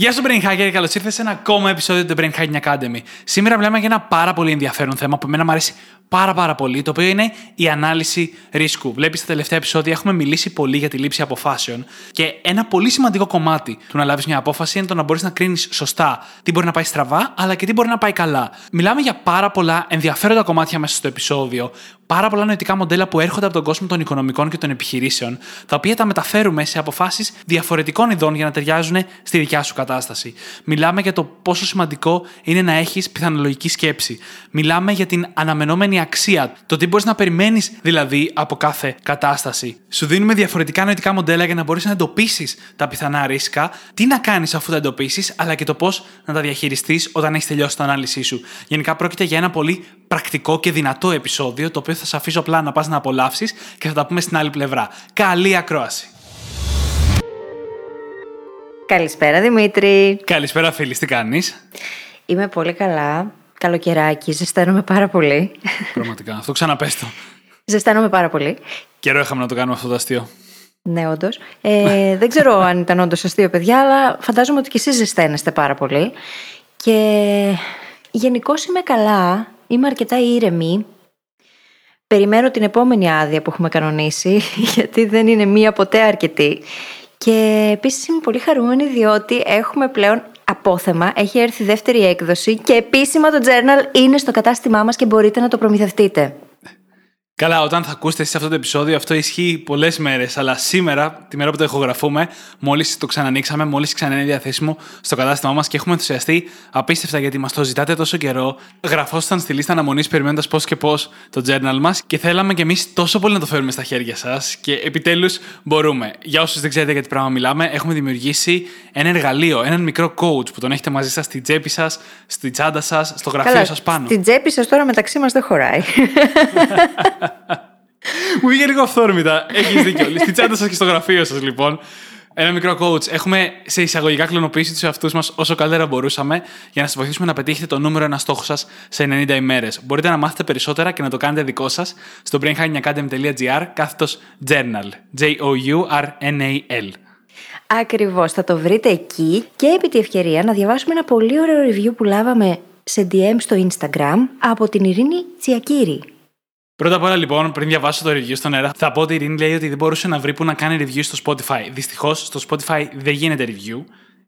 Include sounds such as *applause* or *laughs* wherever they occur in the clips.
Γεια σου, Brain Hacker, καλώς ήρθατε σε ένα ακόμα επεισόδιο του The Brain Hacking Academy. Σήμερα μιλάμε για ένα πάρα πολύ ενδιαφέρον θέμα που εμένα μου αρέσει πάρα πάρα πολύ, το οποίο είναι η ανάλυση ρίσκου. Βλέπεις στα τελευταία επεισόδια έχουμε μιλήσει πολύ για τη λήψη αποφάσεων και ένα πολύ σημαντικό κομμάτι του να λάβεις μια απόφαση είναι το να μπορείς να κρίνεις σωστά τι μπορεί να πάει στραβά, αλλά και τι μπορεί να πάει καλά. Μιλάμε για πάρα πολλά ενδιαφέροντα κομμάτια μέσα στο επεισόδιο, πάρα πολλά νοητικά μοντέλα που έρχονται από τον κόσμο των οικονομικών και των επιχειρήσεων, τα οποία τα μεταφέρουμε σε αποφάσεις διαφορετικών ειδών για να ταιριάζουν στη δικιά σου κατάσταση. Μιλάμε για το πόσο σημαντικό είναι να έχεις πιθανολογική σκέψη. Μιλάμε για την αναμενόμενη αξία, το τι μπορείς να περιμένεις δηλαδή από κάθε κατάσταση. Σου δίνουμε διαφορετικά νοητικά μοντέλα για να μπορείς να εντοπίσεις τα πιθανά ρίσκα, τι να κάνεις αφού τα εντοπίσεις, αλλά και το πώς να τα διαχειριστείς όταν έχεις τελειώσει την ανάλυση σου. Γενικά πρόκειται για ένα πολύ πρακτικό και δυνατό επεισόδιο, το οποίο θα σε αφήσω απλά να πας να απολαύσεις και θα τα πούμε στην άλλη πλευρά. Καλή ακρόαση. Καλησπέρα Δημήτρη. Καλησπέρα φίλη, τι κάνεις; Είμαι πολύ καλά. Καλοκαιράκι, ζεσταίνομαι πάρα πολύ. Πραγματικά, αυτό ξαναπέστο. Ζεσταίνομαι πάρα πολύ. Καιρό είχαμε να το κάνουμε αυτό το αστείο. Ναι, όντως. Ε, *laughs* δεν ξέρω αν ήταν όντως αστείο, παιδιά, αλλά φαντάζομαι ότι κι εσείς ζεσταίνεστε πάρα πολύ. Και γενικώς είμαι καλά. Είμαι αρκετά ήρεμη. Περιμένω την επόμενη άδεια που έχουμε κανονίσει, *laughs* γιατί δεν είναι μία ποτέ αρκετή. Και επίσης είμαι πολύ χαρούμενη διότι έχουμε πλέον απόθεμα, έχει έρθει δεύτερη έκδοση και επίσημα το journal είναι στο κατάστημά μας και μπορείτε να το προμηθευτείτε. Καλά, όταν θα ακούσετε εσείς αυτό το επεισόδιο, αυτό ισχύει πολλές μέρες. Αλλά σήμερα, τη μέρα που το ηχογραφούμε, μόλις το ξανανοίξαμε, μόλις ξανά είναι διαθέσιμο στο κατάστημά μας και έχουμε ενθουσιαστεί απίστευτα γιατί μας το ζητάτε τόσο καιρό. Γραφόσασταν στη λίστα αναμονής περιμένοντας πώς και πώς το journal μας και θέλαμε κι εμείς τόσο πολύ να το φέρουμε στα χέρια σας και επιτέλους μπορούμε. Για όσους δεν ξέρετε για τι πράγμα μιλάμε, έχουμε δημιουργήσει ένα εργαλείο, έναν μικρό coach που τον έχετε μαζί σας στη τσέπη σας, στη τσάντα σας, στο γραφείο σας πάνω. Στην τσέπη σας τώρα μεταξύ μας δεν χωράει. *laughs* Μου βγήκε λίγο αυθόρμητα. Έχεις δίκιο. Στη τσάντα σας και στο γραφείο σας, λοιπόν. Ένα μικρό coach. Έχουμε σε εισαγωγικά κλωνοποιήσει τους εαυτούς μας όσο καλύτερα μπορούσαμε για να σας βοηθήσουμε να πετύχετε το νούμερο ένα στόχο σας σε 90 ημέρες. Μπορείτε να μάθετε περισσότερα και να το κάνετε δικό σας στο brainhackingacademy.gr κάθετος journal. J-O-U-R-N-A-L. Ακριβώς, θα το βρείτε εκεί και επί τη ευκαιρία να διαβάσουμε ένα πολύ ωραίο review που λάβαμε σε DM στο Instagram από την Ειρήνη Τσιακύρη. Πρώτα απ' όλα, λοιπόν, πριν διαβάσω το review στον αέρα, θα πω ότι η Ειρήνη λέει ότι δεν μπορούσε να βρει που να κάνει review στο Spotify. Δυστυχώς, στο Spotify δεν γίνεται review.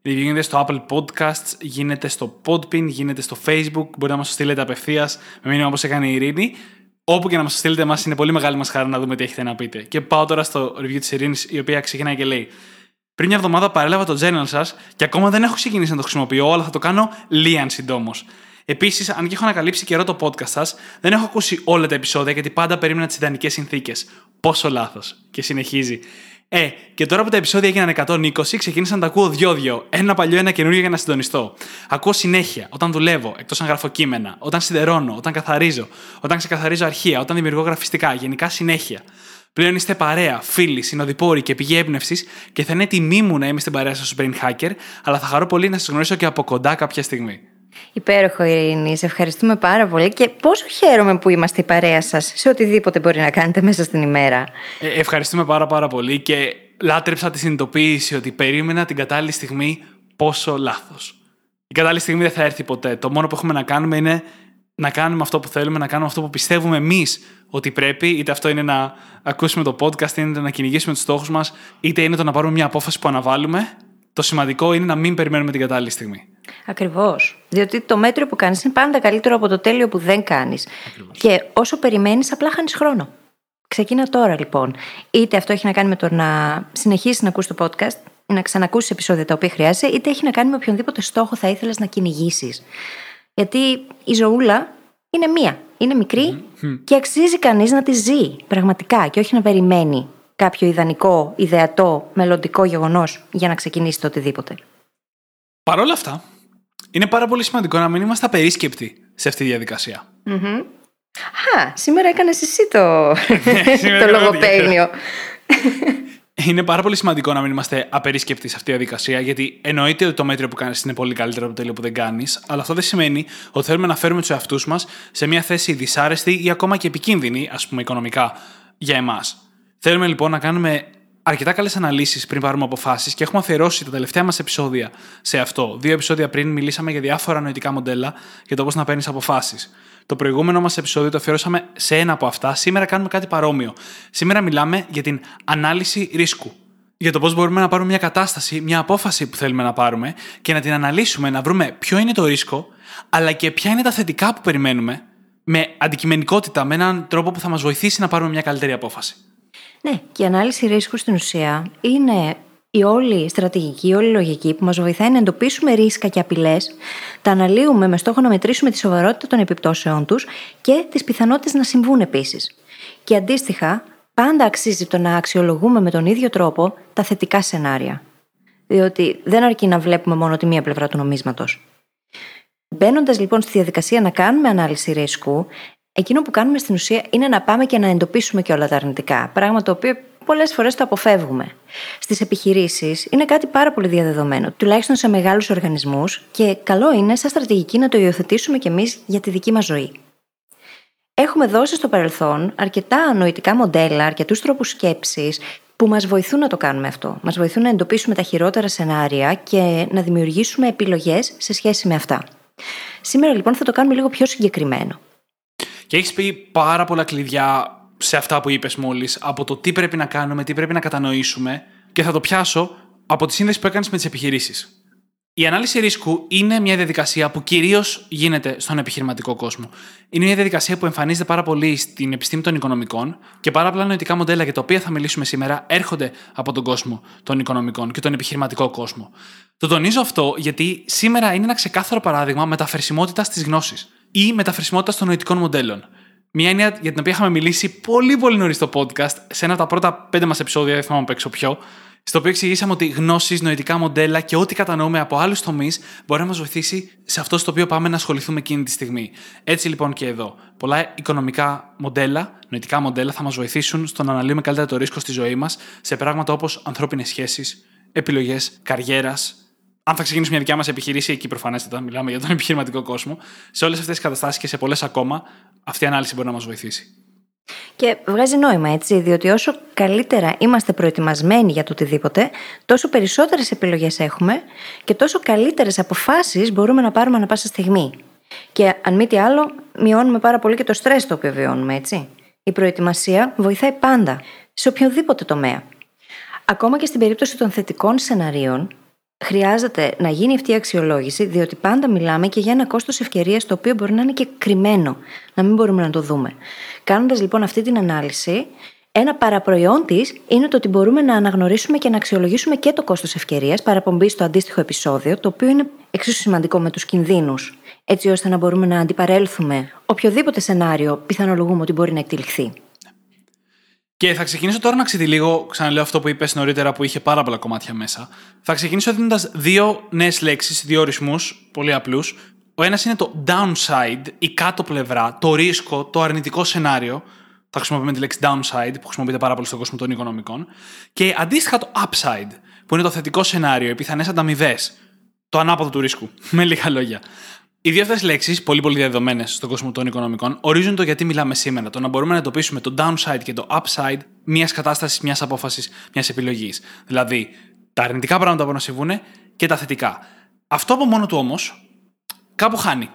Review γίνεται στο Apple Podcasts, γίνεται στο Podpin, γίνεται στο Facebook. Μπορείτε να μας το στείλετε απευθείας με μήνυμα όπως έκανε η Ειρήνη. Όπου και να μας το στείλετε, μα είναι πολύ μεγάλη μας χαρά να δούμε τι έχετε να πείτε. Και πάω τώρα στο review της Ειρήνης, η οποία ξεκινάει και λέει: Πριν μια εβδομάδα παρέλαβα το journal σας και ακόμα δεν έχω ξεκινήσει να το χρησιμοποιώ, αλλά θα το κάνω λίαν συντόμως. Επίσης, αν και έχω ανακαλύψει καιρό το podcast σας, δεν έχω ακούσει όλα τα επεισόδια γιατί πάντα περίμενα τις ιδανικές συνθήκες. Πόσο λάθος. Και συνεχίζει. Ε, και τώρα που τα επεισόδια έγιναν 120, ξεκίνησα να τα ακούω δυο-δυο. Ένα παλιό, ένα καινούργιο για να συντονιστώ. Ακούω συνέχεια όταν δουλεύω, εκτός αν γράφω κείμενα, όταν σιδερώνω, όταν καθαρίζω, όταν ξεκαθαρίζω αρχεία, όταν δημιουργώ γραφιστικά, γενικά συνέχεια. Πλέον είστε παρέα, φίλοι, συνοδοιπόροι και πηγή έμπνευσης και θα είναι τιμή μου να είμαι στην παρέα σας στο Brain Hacker, αλλά θα χαρώ πολύ να σας γνωρίσω και από κοντά κάποια στιγμή. Υπέροχο, Ειρήνη. Σε ευχαριστούμε πάρα πολύ και πόσο χαίρομαι που είμαστε η παρέα σας σε οτιδήποτε μπορεί να κάνετε μέσα στην ημέρα. Ε, ευχαριστούμε πάρα πάρα πολύ και λάτρεψα τη συνειδητοποίηση ότι περίμενα την κατάλληλη στιγμή πόσο λάθος. Η κατάλληλη στιγμή δεν θα έρθει ποτέ. Το μόνο που έχουμε να κάνουμε είναι να κάνουμε αυτό που θέλουμε, να κάνουμε αυτό που πιστεύουμε εμείς ότι πρέπει, είτε αυτό είναι να ακούσουμε το podcast, είτε να κυνηγήσουμε τους στόχους μας, είτε είναι το να πάρουμε μια απόφαση που αναβάλουμε. Το σημαντικό είναι να μην περιμένουμε την κατάλληλη στιγμή. Ακριβώς. Διότι το μέτριο που κάνεις είναι πάντα καλύτερο από το τέλειο που δεν κάνεις. Και όσο περιμένεις, απλά χάνεις χρόνο. Ξεκίνα τώρα λοιπόν. Είτε αυτό έχει να κάνει με το να συνεχίσεις να ακούσει το podcast ή να ξανακούσεις επεισόδια τα οποία χρειάζεσαι, είτε έχει να κάνει με οποιονδήποτε στόχο θα ήθελες να κυνηγήσεις. Γιατί η ζωούλα είναι μία. Είναι και αξίζει κανείς να τη ζει πραγματικά και όχι να περιμένει κάποιο ιδανικό, ιδεατό, μελλοντικό γεγονός για να ξεκινήσει το οτιδήποτε. Παρ' όλα αυτά, είναι πάρα πολύ σημαντικό να μην είμαστε απερίσκεπτοι σε αυτή τη διαδικασια Α, σήμερα έκανες εσύ το, *laughs* Σήμερα το έκανα λογοπαίγνιο. *laughs* Είναι πάρα πολύ σημαντικό να μην είμαστε απερίσκεπτοι σε αυτή τη διαδικασία, γιατί εννοείται ότι το μέτριο που κάνεις είναι πολύ καλύτερο από το τέλειο που δεν κάνεις, αλλά αυτό δεν σημαίνει ότι θέλουμε να φέρουμε τους εαυτούς μας σε μια θέση δυσάρεστη ή ακόμα και επικίνδυνη, ας πούμε, οικονομικά για εμάς. Θέλουμε λοιπόν να κάνουμε αρκετά καλές αναλύσεις πριν πάρουμε αποφάσεις και έχουμε αφιερώσει τα τελευταία μας επεισόδια σε αυτό. Δύο επεισόδια πριν μιλήσαμε για διάφορα νοητικά μοντέλα για το πώς να παίρνεις αποφάσεις. Το προηγούμενο μας επεισόδιο το αφιερώσαμε σε ένα από αυτά. Σήμερα κάνουμε κάτι παρόμοιο. Σήμερα μιλάμε για την ανάλυση ρίσκου. Για το πώς μπορούμε να πάρουμε μια κατάσταση, μια απόφαση που θέλουμε να πάρουμε και να την αναλύσουμε, να βρούμε ποιο είναι το ρίσκο, αλλά και ποια είναι τα θετικά που περιμένουμε, με αντικειμενικότητα, με έναν τρόπο που θα μας βοηθήσει να πάρουμε μια καλύτερη απόφαση. Ναι, και η ανάλυση ρίσκου στην ουσία είναι η όλη στρατηγική, η όλη λογική που μας βοηθάει να εντοπίσουμε ρίσκα και απειλές, τα αναλύουμε με στόχο να μετρήσουμε τη σοβαρότητα των επιπτώσεών τους και τις πιθανότητες να συμβούν επίσης. Και αντίστοιχα, πάντα αξίζει το να αξιολογούμε με τον ίδιο τρόπο τα θετικά σενάρια. Διότι δεν αρκεί να βλέπουμε μόνο τη μία πλευρά του νομίσματος. Μπαίνοντας λοιπόν στη διαδικασία να κάνουμε ανάλυση ρίσκου, εκείνο που κάνουμε στην ουσία είναι να πάμε και να εντοπίσουμε και όλα τα αρνητικά. Πράγμα το οποίο πολλές φορές το αποφεύγουμε. Στις επιχειρήσεις είναι κάτι πάρα πολύ διαδεδομένο, τουλάχιστον σε μεγάλους οργανισμούς, και καλό είναι σαν στρατηγική να το υιοθετήσουμε κι εμείς για τη δική μας ζωή. Έχουμε δώσει στο παρελθόν αρκετά νοητικά μοντέλα, αρκετούς τρόπους σκέψης που μας βοηθούν να το κάνουμε αυτό. Μας βοηθούν να εντοπίσουμε τα χειρότερα σενάρια και να δημιουργήσουμε επιλογές σε σχέση με αυτά. Σήμερα λοιπόν θα το κάνουμε λίγο πιο συγκεκριμένο. Και έχεις πει πάρα πολλά κλειδιά σε αυτά που είπες μόλις, από το τι πρέπει να κάνουμε, τι πρέπει να κατανοήσουμε, και θα το πιάσω από τη σύνδεση που έκανες με τις επιχειρήσεις. Η ανάλυση ρίσκου είναι μια διαδικασία που κυρίως γίνεται στον επιχειρηματικό κόσμο. Είναι μια διαδικασία που εμφανίζεται πάρα πολύ στην επιστήμη των οικονομικών και πάρα πολλά νοητικά μοντέλα για τα οποία θα μιλήσουμε σήμερα έρχονται από τον κόσμο των οικονομικών και τον επιχειρηματικό κόσμο. Το τονίζω αυτό γιατί σήμερα είναι ένα ξεκάθαρο παράδειγμα μεταφερσιμότητας της γνώσης ή μεταφερσιμότητα των νοητικών μοντέλων. Μια έννοια για την οποία είχαμε μιλήσει πολύ πολύ νωρίς στο podcast, σε ένα από τα πρώτα πέντε μας επεισόδια, δεν θυμάμαι παίξω ποιο, στο οποίο εξηγήσαμε ότι γνώσεις, νοητικά μοντέλα και ό,τι κατανοούμε από άλλους τομείς μπορεί να μας βοηθήσει σε αυτό στο οποίο πάμε να ασχοληθούμε εκείνη τη στιγμή. Έτσι λοιπόν και εδώ. Πολλά οικονομικά μοντέλα, νοητικά μοντέλα θα μας βοηθήσουν στο να αναλύουμε καλύτερα το ρίσκο στη ζωή μας σε πράγματα όπως ανθρώπινες σχέσεις, επιλογές καριέρας, αν θα ξεκινήσουμε μια δικιά μας επιχείρηση, εκεί προφανέστατα μιλάμε για τον *laughs* επιχειρηματικό κόσμο, σε όλες αυτές τις καταστάσεις και σε πολλές ακόμα, αυτή η ανάλυση μπορεί να μας βοηθήσει. Και βγάζει νόημα, έτσι, διότι όσο καλύτερα είμαστε προετοιμασμένοι για το οτιδήποτε, τόσο περισσότερες επιλογές έχουμε και τόσο καλύτερες αποφάσεις μπορούμε να πάρουμε ανα πάσα στιγμή. Και αν μη τι άλλο, μειώνουμε πάρα πολύ και το στρες το οποίο βιώνουμε, έτσι. Η προετοιμασία βοηθάει πάντα, σε οποιοδήποτε τομέα. Ακόμα και στην περίπτωση των θετικών σεναρίων, χρειάζεται να γίνει αυτή η αξιολόγηση, διότι πάντα μιλάμε και για ένα κόστος ευκαιρίας το οποίο μπορεί να είναι και κρυμμένο, να μην μπορούμε να το δούμε. Κάνοντας λοιπόν αυτή την ανάλυση, ένα παραπροϊόν της είναι το ότι μπορούμε να αναγνωρίσουμε και να αξιολογήσουμε και το κόστος ευκαιρίας, παραπομπή στο αντίστοιχο επεισόδιο, το οποίο είναι εξίσου σημαντικό με τους κινδύνους, έτσι ώστε να μπορούμε να αντιπαρέλθουμε οποιοδήποτε σενάριο πιθανολογούμε ότι μπορεί να εκτελεχθεί. Και θα ξεκινήσω τώρα να ξετυλίγω, ξαναλέω αυτό που είπες νωρίτερα που είχε πάρα πολλά κομμάτια μέσα. Θα ξεκινήσω δίνοντας δύο νέες λέξεις, δύο ορισμούς, πολύ απλούς. Ο ένας είναι το downside, η κάτω πλευρά, το ρίσκο, το αρνητικό σενάριο. Θα χρησιμοποιούμε τη λέξη downside, που χρησιμοποιείται πάρα πολύ στον κόσμο των οικονομικών. Και αντίστοιχα το upside, που είναι το θετικό σενάριο, οι πιθανές ανταμοιβές. Το ανάποδο του ρίσκου. *laughs* Με λίγα λόγια. Οι δύο αυτέ λέξεις, πολύ πολύ διαδεδομένες στον κόσμο των οικονομικών, ορίζουν το γιατί μιλάμε σήμερα. Το να μπορούμε να εντοπίσουμε το downside και το upside μιας κατάστασης, μιας απόφασης, μιας επιλογής. Δηλαδή, τα αρνητικά πράγματα που μπορούν να συμβούν και τα θετικά. Αυτό από μόνο του όμως κάπου χάνει.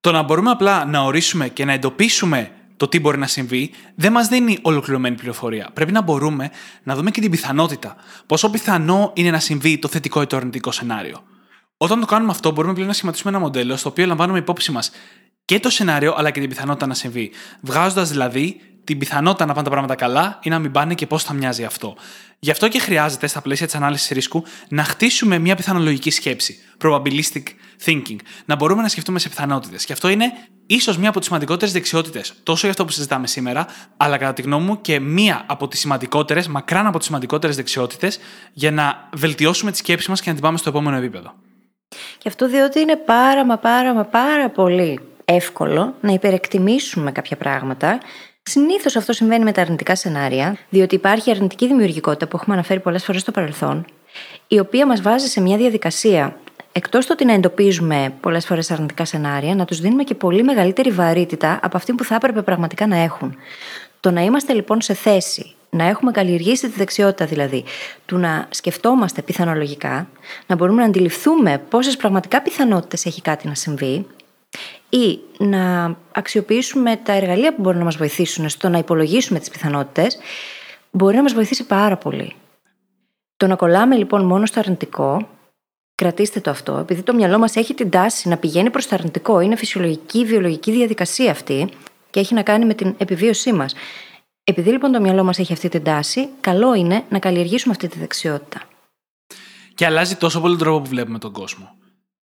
Το να μπορούμε απλά να ορίσουμε και να εντοπίσουμε το τι μπορεί να συμβεί, δεν μας δίνει ολοκληρωμένη πληροφορία. Πρέπει να μπορούμε να δούμε και την πιθανότητα. Πόσο πιθανό είναι να συμβεί το θετικό ή το αρνητικό σενάριο. Όταν το κάνουμε αυτό, μπορούμε πλέον να σχηματίσουμε ένα μοντέλο στο οποίο λαμβάνουμε υπόψη μας και το σενάριο αλλά και την πιθανότητα να συμβεί. Βγάζοντας δηλαδή την πιθανότητα να πάνε τα πράγματα καλά ή να μην πάνε και πώς θα μοιάζει αυτό. Γι' αυτό και χρειάζεται στα πλαίσια της ανάλυσης ρίσκου να χτίσουμε μια πιθανολογική σκέψη. Probabilistic thinking. Να μπορούμε να σκεφτούμε σε πιθανότητες. Και αυτό είναι ίσως μία από τις σημαντικότερες δεξιότητες, τόσο για αυτό που συζητάμε σήμερα, αλλά κατά τη γνώμη μου και μία από τις σημαντικότερες, μακράν από τις σημαντικότερες δεξιότητες, για να βελτιώσουμε τη σκέψη μας και να την πάμε στο επόμενο επίπεδο. Και αυτό διότι είναι πάρα μα πάρα μα πάρα πολύ εύκολο να υπερεκτιμήσουμε κάποια πράγματα. Συνήθως αυτό συμβαίνει με τα αρνητικά σενάρια, διότι υπάρχει αρνητική δημιουργικότητα που έχουμε αναφέρει πολλές φορές στο παρελθόν, η οποία μας βάζει σε μια διαδικασία εκτός το ότι να εντοπίζουμε πολλές φορές αρνητικά σενάρια, να τους δίνουμε και πολύ μεγαλύτερη βαρύτητα από αυτή που θα έπρεπε πραγματικά να έχουν. Το να είμαστε λοιπόν σε θέση να έχουμε καλλιεργήσει τη δεξιότητα δηλαδή του να σκεφτόμαστε πιθανολογικά, να μπορούμε να αντιληφθούμε πόσες πραγματικά πιθανότητες έχει κάτι να συμβεί ή να αξιοποιήσουμε τα εργαλεία που μπορούν να μας βοηθήσουν στο να υπολογίσουμε τις πιθανότητες, μπορεί να μας βοηθήσει πάρα πολύ. Το να κολλάμε λοιπόν μόνο στο αρνητικό, κρατήστε το αυτό, επειδή το μυαλό μας έχει την τάση να πηγαίνει προς το αρνητικό, είναι φυσιολογική, βιολογική διαδικασία αυτή και έχει να κάνει με την επιβίωσή μας. Επειδή λοιπόν το μυαλό μας έχει αυτή την τάση, καλό είναι να καλλιεργήσουμε αυτή τη δεξιότητα. Και αλλάζει τόσο πολύ τον τρόπο που βλέπουμε τον κόσμο.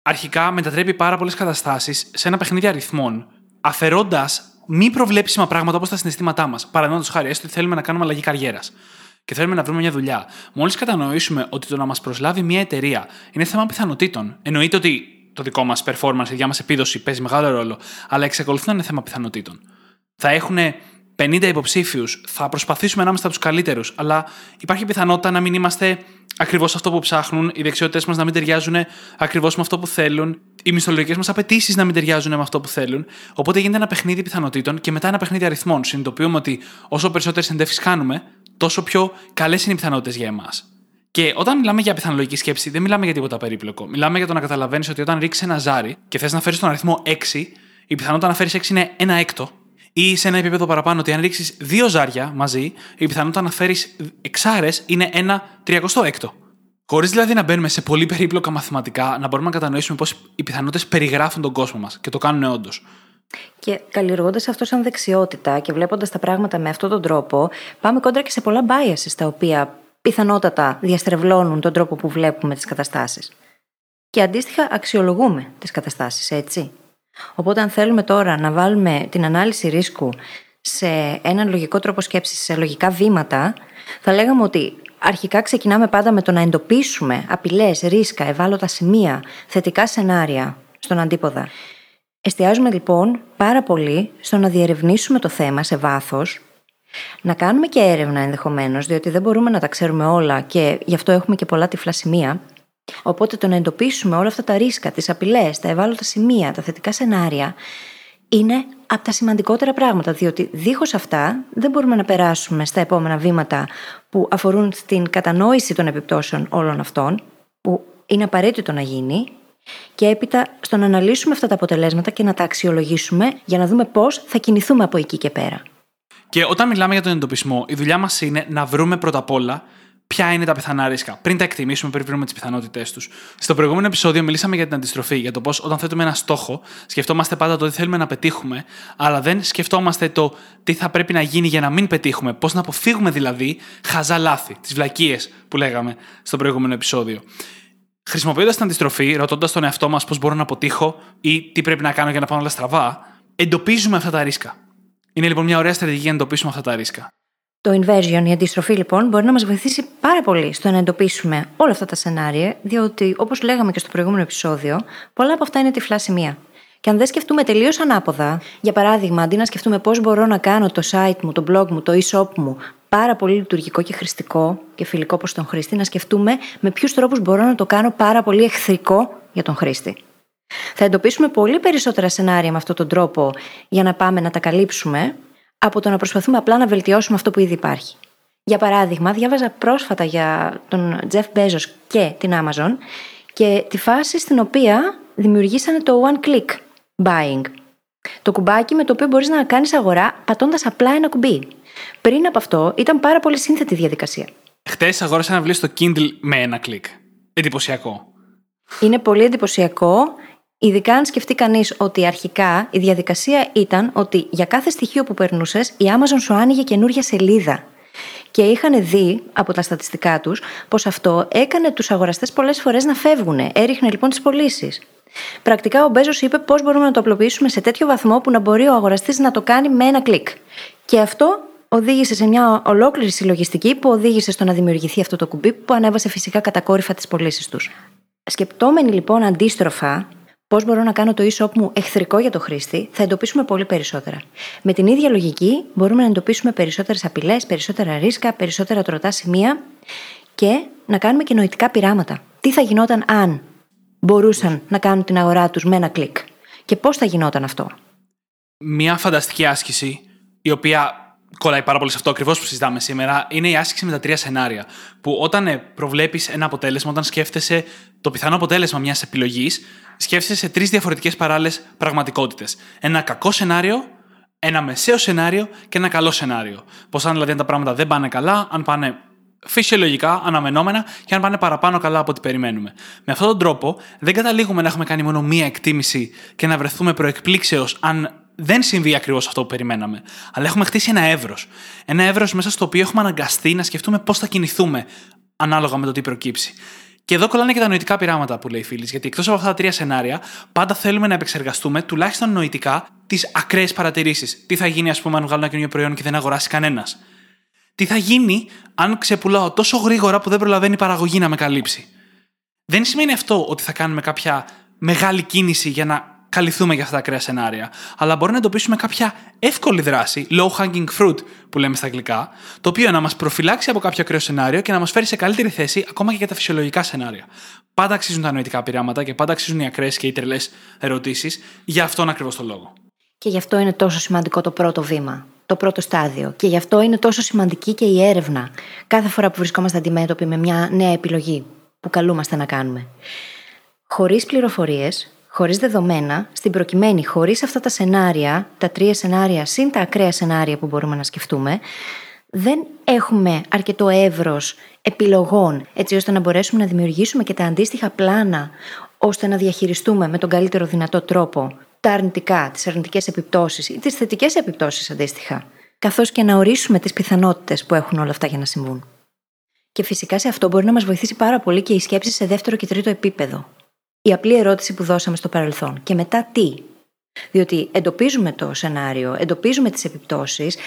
Αρχικά μετατρέπει πάρα πολλές καταστάσεις σε ένα παιχνίδι αριθμών, αφαιρώντας μη προβλέψιμα πράγματα όπως τα συναισθήματά μας. Παραδείγματος χάρη, έστω ότι θέλουμε να κάνουμε αλλαγή καριέρας και θέλουμε να βρούμε μια δουλειά. Μόλις κατανοήσουμε ότι το να μας προσλάβει μια εταιρεία είναι θέμα πιθανότητων, εννοείται ότι το δικό μας performance, η δικιά μας επίδοση παίζει μεγάλο ρόλο, αλλά εξακολουθεί να είναι θέμα πιθανότητων. Θα έχουν 50 υποψήφιους, θα προσπαθήσουμε να είμαστε από τους καλύτερους, αλλά υπάρχει πιθανότητα να μην είμαστε ακριβώς αυτό που ψάχνουν, οι δεξιότητέ μας να μην ταιριάζουν ακριβώς με αυτό που θέλουν, οι μισθολογικές μας απαιτήσεις να μην ταιριάζουν με αυτό που θέλουν. Οπότε γίνεται ένα παιχνίδι πιθανότητων και μετά ένα παιχνίδι αριθμών. Συνειδητοποιούμε ότι όσο περισσότερες εντεύξει κάνουμε, τόσο πιο καλές είναι οι πιθανότητες για εμάς. Και όταν μιλάμε για πιθανολογική σκέψη, δεν μιλάμε για τίποτα περίπλοκο. Μιλάμε για το να καταλαβαίνεις ότι όταν ρίξεις ένα ζάρι και θες να φέρεις τον αριθμό 6, η πιθανότητα να φέρεις 6 είναι ένα έκτο. Ή σε ένα επίπεδο παραπάνω, ότι αν ρίξεις δύο ζάρια μαζί, η πιθανότητα να φέρεις εξάρες είναι ένα τριακοστό έκτο. Χωρίς δηλαδή να μπαίνουμε σε πολύ περίπλοκα μαθηματικά, να μπορούμε να κατανοήσουμε πώς οι πιθανότητες περιγράφουν τον κόσμο μας και το κάνουν όντως. Και καλλιεργώντας αυτό σαν δεξιότητα και βλέποντας τα πράγματα με αυτόν τον τρόπο, πάμε κόντρα και σε πολλά biases τα οποία πιθανότατα διαστρεβλώνουν τον τρόπο που βλέπουμε τις καταστάσεις. Και αντίστοιχα αξιολογούμε τις καταστάσεις, έτσι. Οπότε, αν θέλουμε τώρα να βάλουμε την ανάλυση ρίσκου σε έναν λογικό τρόπο σκέψης, σε λογικά βήματα, θα λέγαμε ότι αρχικά ξεκινάμε πάντα με το να εντοπίσουμε απειλές, ρίσκα, ευάλωτα σημεία, θετικά σενάρια στον αντίποδα. Εστιάζουμε λοιπόν πάρα πολύ στο να διερευνήσουμε το θέμα σε βάθος, να κάνουμε και έρευνα ενδεχομένως, διότι δεν μπορούμε να τα ξέρουμε όλα και γι' αυτό έχουμε και πολλά τυφλά σημεία. Οπότε το να εντοπίσουμε όλα αυτά τα ρίσκα, τις απειλές, τα ευάλωτα σημεία, τα θετικά σενάρια, είναι από τα σημαντικότερα πράγματα, διότι δίχως αυτά δεν μπορούμε να περάσουμε στα επόμενα βήματα που αφορούν στην κατανόηση των επιπτώσεων όλων αυτών, που είναι απαραίτητο να γίνει, και έπειτα στο να αναλύσουμε αυτά τα αποτελέσματα και να τα αξιολογήσουμε για να δούμε πώς θα κινηθούμε από εκεί και πέρα. Και όταν μιλάμε για τον εντοπισμό, η δουλειά μας είναι να βρούμε πρώτα απ' όλα ποια είναι τα πιθανά ρίσκα, πριν τα εκτιμήσουμε, πριν βρούμε τις πιθανότητές τους. Στο προηγούμενο επεισόδιο μιλήσαμε για την αντιστροφή, για το πώς όταν θέτουμε ένα στόχο, σκεφτόμαστε πάντα το τι θέλουμε να πετύχουμε, αλλά δεν σκεφτόμαστε το τι θα πρέπει να γίνει για να μην πετύχουμε, πώς να αποφύγουμε δηλαδή χαζά λάθη, τις βλακίες που λέγαμε στο προηγούμενο επεισόδιο. Χρησιμοποιώντας την αντιστροφή, ρωτώντας τον εαυτό μας πώς μπορώ να αποτύχω ή τι πρέπει να κάνω για να πάω όλα στραβά, εντοπίζουμε αυτά τα ρίσκα. Είναι λοιπόν μια ωραία στρατηγική να εντοπίσουμε αυτά τα ρίσκα. Το inversion, η αντιστροφή λοιπόν, μπορεί να μας βοηθήσει πάρα πολύ στο να εντοπίσουμε όλα αυτά τα σενάρια, διότι όπως λέγαμε και στο προηγούμενο επεισόδιο, πολλά από αυτά είναι τυφλά σημεία. Και αν δεν σκεφτούμε τελείως ανάποδα, για παράδειγμα, αντί να σκεφτούμε πώς μπορώ να κάνω το site μου, το blog μου, το e-shop μου πάρα πολύ λειτουργικό και χρηστικό και φιλικό προς τον χρήστη, να σκεφτούμε με ποιους τρόπους μπορώ να το κάνω πάρα πολύ εχθρικό για τον χρήστη. Θα εντοπίσουμε πολύ περισσότερα σενάρια με αυτόν τον τρόπο για να πάμε να τα καλύψουμε από το να προσπαθούμε απλά να βελτιώσουμε αυτό που ήδη υπάρχει. Για παράδειγμα, διάβαζα πρόσφατα για τον Jeff Bezos και την Amazon και τη φάση στην οποία δημιουργήσανε το one click buying. Το κουμπάκι με το οποίο μπορείς να κάνεις αγορά πατώντας απλά ένα κουμπί. Πριν από αυτό ήταν πάρα πολύ σύνθετη διαδικασία. Χθε αγόρασα ένα βιβλίο στο Kindle με ένα κλικ. Εντυπωσιακό. Είναι πολύ εντυπωσιακό Ειδικά αν σκεφτεί κανείς ότι αρχικά η διαδικασία ήταν ότι για κάθε στοιχείο που περνούσες, η Amazon σου άνοιγε καινούργια σελίδα. Και είχαν δει από τα στατιστικά τους πως αυτό έκανε τους αγοραστές πολλές φορές να φεύγουν. Έριχνε λοιπόν τις πωλήσεις. Πρακτικά ο Μπέζος είπε πώς μπορούμε να το απλοποιήσουμε σε τέτοιο βαθμό που να μπορεί ο αγοραστής να το κάνει με ένα κλικ. Και αυτό οδήγησε σε μια ολόκληρη συλλογιστική που οδήγησε στο να δημιουργηθεί αυτό το κουμπί που ανέβασε φυσικά κατακόρυφα τις πωλήσεις τους. Σκεπτόμενοι λοιπόν αντίστροφα, πώς μπορώ να κάνω το e-shop μου εχθρικό για το χρήστη, θα εντοπίσουμε πολύ περισσότερα. Με την ίδια λογική μπορούμε να εντοπίσουμε περισσότερες απειλές, περισσότερα ρίσκα, περισσότερα τροτά σημεία και να κάνουμε και νοητικά πειράματα. Τι θα γινόταν αν μπορούσαν να κάνουν την αγορά τους με ένα κλικ. Και πώς θα γινόταν αυτό. Μια φανταστική άσκηση, η οποία κολλάει πάρα πολύ σε αυτό ακριβώς που συζητάμε σήμερα, είναι η άσκηση με τα τρία σενάρια. Που όταν ε, προβλέπεις ένα αποτέλεσμα, όταν σκέφτεσαι το πιθανό αποτέλεσμα μιας επιλογής, σκέφτεσαι σε τρεις διαφορετικές παράλληλες πραγματικότητες. Ένα κακό σενάριο, ένα μεσαίο σενάριο και ένα καλό σενάριο. Πώς αν δηλαδή αν τα πράγματα δεν πάνε καλά, αν πάνε φυσιολογικά, αναμενόμενα και αν πάνε παραπάνω καλά από ό,τι περιμένουμε. Με αυτόν τον τρόπο δεν καταλήγουμε να έχουμε κάνει μόνο μία εκτίμηση και να βρεθούμε προεκπλήξεως αν δεν συμβεί ακριβώς αυτό που περιμέναμε. Αλλά έχουμε χτίσει ένα εύρος. Ένα εύρος μέσα στο οποίο έχουμε αναγκαστεί να σκεφτούμε πώς θα κινηθούμε ανάλογα με το τι προκύψει. Και εδώ κολλάνε και τα νοητικά πειράματα που λέει η φίλης. Γιατί εκτός από αυτά τα τρία σενάρια, πάντα θέλουμε να επεξεργαστούμε τουλάχιστον νοητικά τις ακραίες παρατηρήσεις. Τι θα γίνει, ας πούμε, αν βγάλω ένα καινούριο προϊόν και δεν αγοράσει κανένας. Τι θα γίνει αν ξεπουλάω τόσο γρήγορα που δεν προλαβαίνει η παραγωγή να με καλύψει. Δεν σημαίνει αυτό ότι θα κάνουμε κάποια μεγάλη κίνηση για να καλυφθούμε για αυτά τα ακραία σενάρια, αλλά μπορεί να εντοπίσουμε κάποια εύκολη δράση, low hanging fruit που λέμε στα αγγλικά, το οποίο να μας προφυλάξει από κάποιο ακραίο σενάριο και να μας φέρει σε καλύτερη θέση ακόμα και για τα φυσιολογικά σενάρια. Πάντα αξίζουν τα νοητικά πειράματα και πάντα αξίζουν οι ακραίες και οι τρελέ ερωτήσεις για αυτόν ακριβώς τον λόγο. Και γι' αυτό είναι τόσο σημαντικό το πρώτο βήμα, το πρώτο στάδιο. Και γι' αυτό είναι τόσο σημαντική και η έρευνα κάθε φορά που βρισκόμαστε αντιμέτωποι με μια νέα επιλογή που καλούμαστε να κάνουμε. Χωρίς πληροφορίες, χωρίς δεδομένα, στην προκειμένη, χωρίς αυτά τα σενάρια, τα τρία σενάρια, συν τα ακραία σενάρια που μπορούμε να σκεφτούμε, δεν έχουμε αρκετό εύρος επιλογών έτσι ώστε να μπορέσουμε να δημιουργήσουμε και τα αντίστοιχα πλάνα ώστε να διαχειριστούμε με τον καλύτερο δυνατό τρόπο τα αρνητικά, τις αρνητικές επιπτώσεις ή τις θετικές επιπτώσεις αντίστοιχα, καθώς και να ορίσουμε τις πιθανότητες που έχουν όλα αυτά για να συμβούν. Και φυσικά σε αυτό μπορεί να μας βοηθήσει πάρα πολύ και η σκέψη σε δεύτερο και τρίτο επίπεδο η απλή ερώτηση που δώσαμε στο παρελθόν. Και μετά τι; Διότι εντοπίζουμε το σενάριο, εντοπίζουμε τις επιπτώσεις,